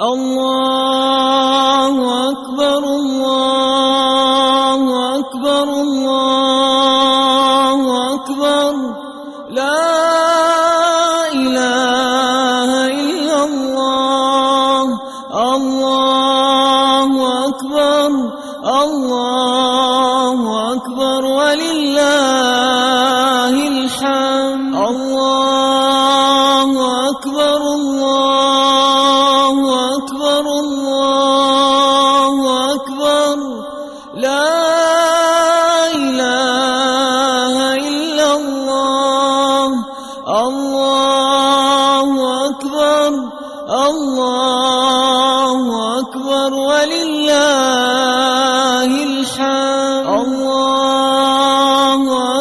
الله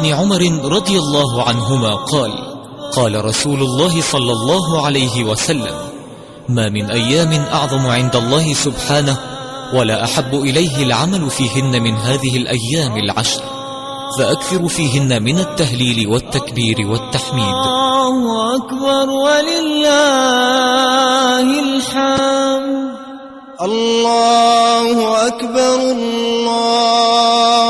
عن ابن عمر رضي الله عنهما قال قال رسول الله صلى الله عليه وسلم ما من أيام أعظم عند الله سبحانه ولا أحب إليه العمل فيهن من هذه الأيام العشر فأكثر فيهن من التهليل والتكبير والتحميد. الله أكبر ولله الحمد. الله أكبر الله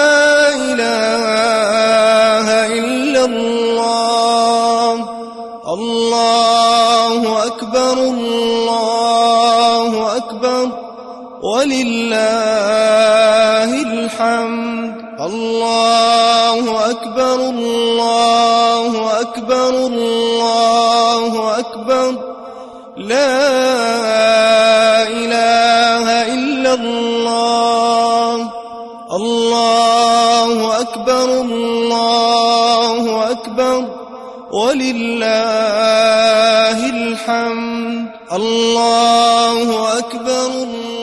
الله. الله أكبر الله أكبر. ولله الحمد. الله أكبر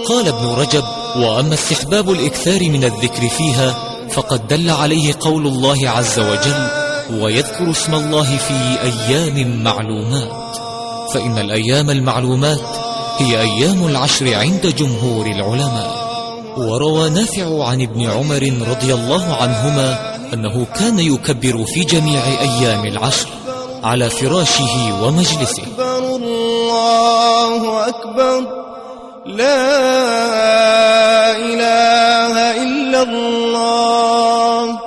قال ابن رجب وأما استحباب الإكثار من الذكر فيها فقد دل عليه قول الله عز وجل ويذكر اسم الله في أيام معلومات. فإن الأيام المعلومات هي أيام العشر عند جمهور العلماء. وروى نافع عن ابن عمر رضي الله عنهما أنه كان يكبر في جميع أيام العشر على فراشه ومجلسه. أكبر الله أكبر. لا إله إلا الله.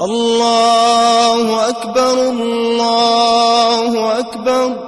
الله أكبر الله أكبر.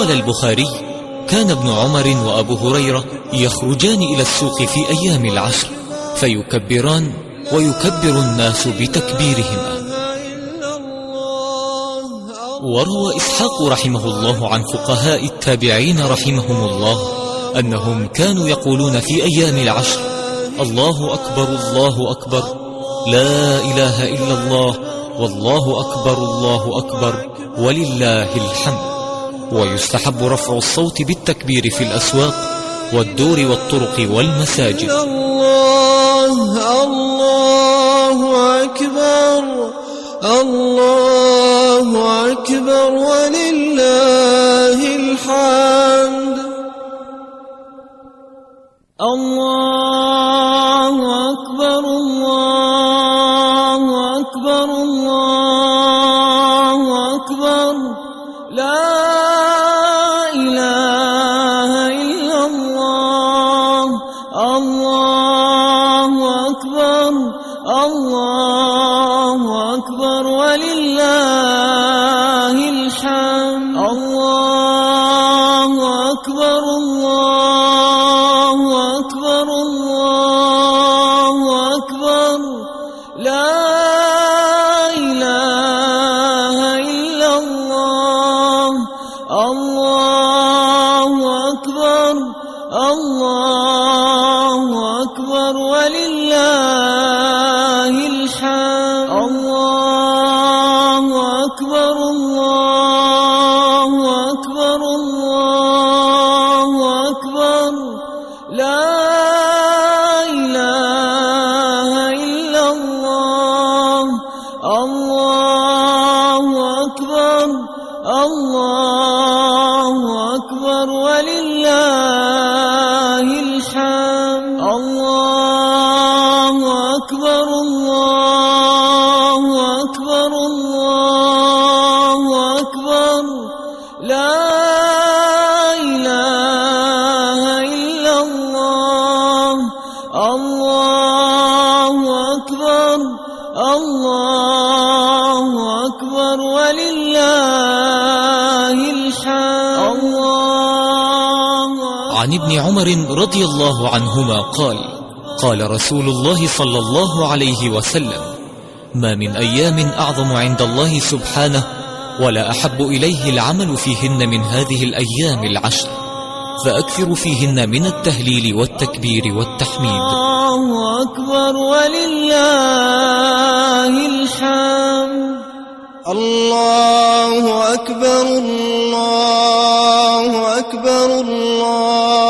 قال البخاري كان ابن عمر وأبو هريرة يخرجان إلى السوق في أيام العشر فيكبران ويكبر الناس بتكبيرهما. وروى إسحاق رحمه الله عن فقهاء التابعين رحمهم الله أنهم كانوا يقولون في أيام العشر الله أكبر الله أكبر لا إله إلا الله والله أكبر الله أكبر ولله الحمد. ويستحب رفع الصوت بالتكبير في الأسواق والدور والطرق والمساجد. الله الله أكبر الله أكبر ولله الحمد. الله الله. الله عنهما قال قال رسول الله صلى الله عليه وسلم ما من أيام أعظم عند الله سبحانه ولا أحب إليه العمل فيهن من هذه الأيام العشر فأكثر فيهن من التهليل والتكبير والتحميد. الله أكبر ولله الحمد. الله أكبر الله أكبر الله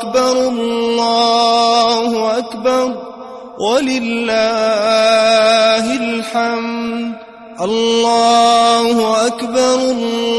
أكبر الله أكبر ولله الحمد. الله أكبر الله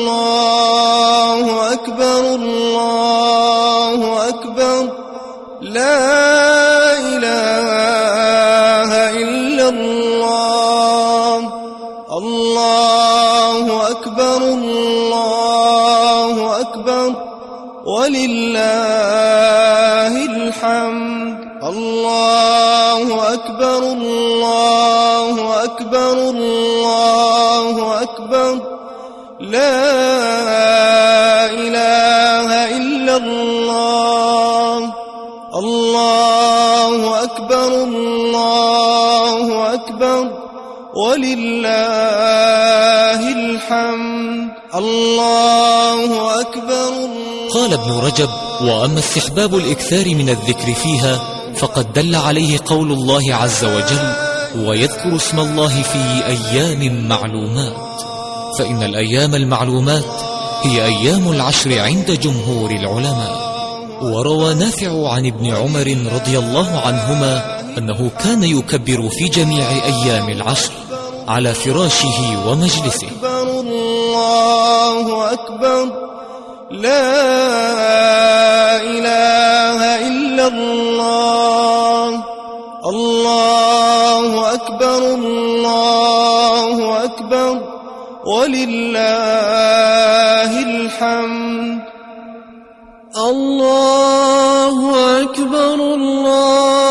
ولله الحمد. الله أكبر قال ابن رجب وأما استحباب الإكثار من الذكر فيها فقد دل عليه قول الله عز وجل ويذكر اسم الله في أيام معلومات. فإن الأيام المعلومات هي أيام العشر عند جمهور العلماء. وروى نافع عن ابن عمر رضي الله عنهما أنه كان يكبر في جميع أيام العشر. على فراشه ومجلسه. أكبر الله أكبر. لا إله إلا الله. الله أكبر الله أكبر. ولله الحمد. الله أكبر الله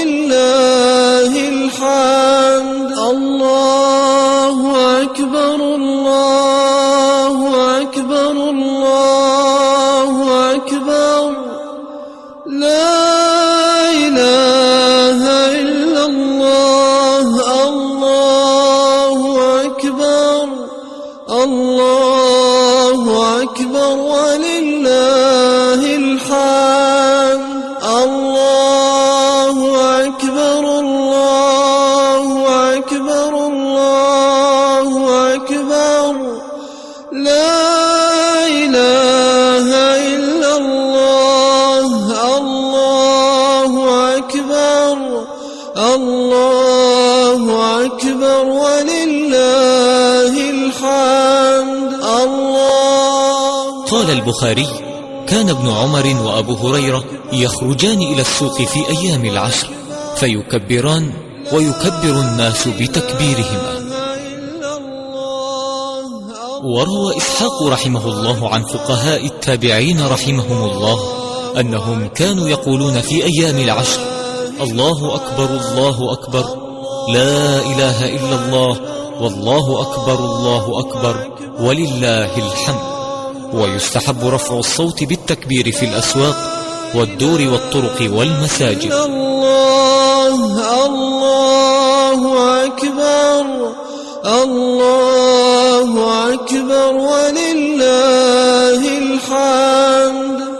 قال البخاري كان ابن عمر وأبو هريرة يخرجان إلى السوق في أيام العشر فيكبران ويكبر الناس بتكبيرهما. وروى إسحاق رحمه الله عن فقهاء التابعين رحمهم الله أنهم كانوا يقولون في أيام العشر الله أكبر الله أكبر لا إله إلا الله والله أكبر الله أكبر ولله الحمد. ويستحب رفع الصوت بالتكبير في الأسواق والدور والطرق والمساجد. الله الله أكبر الله أكبر ولله الحمد.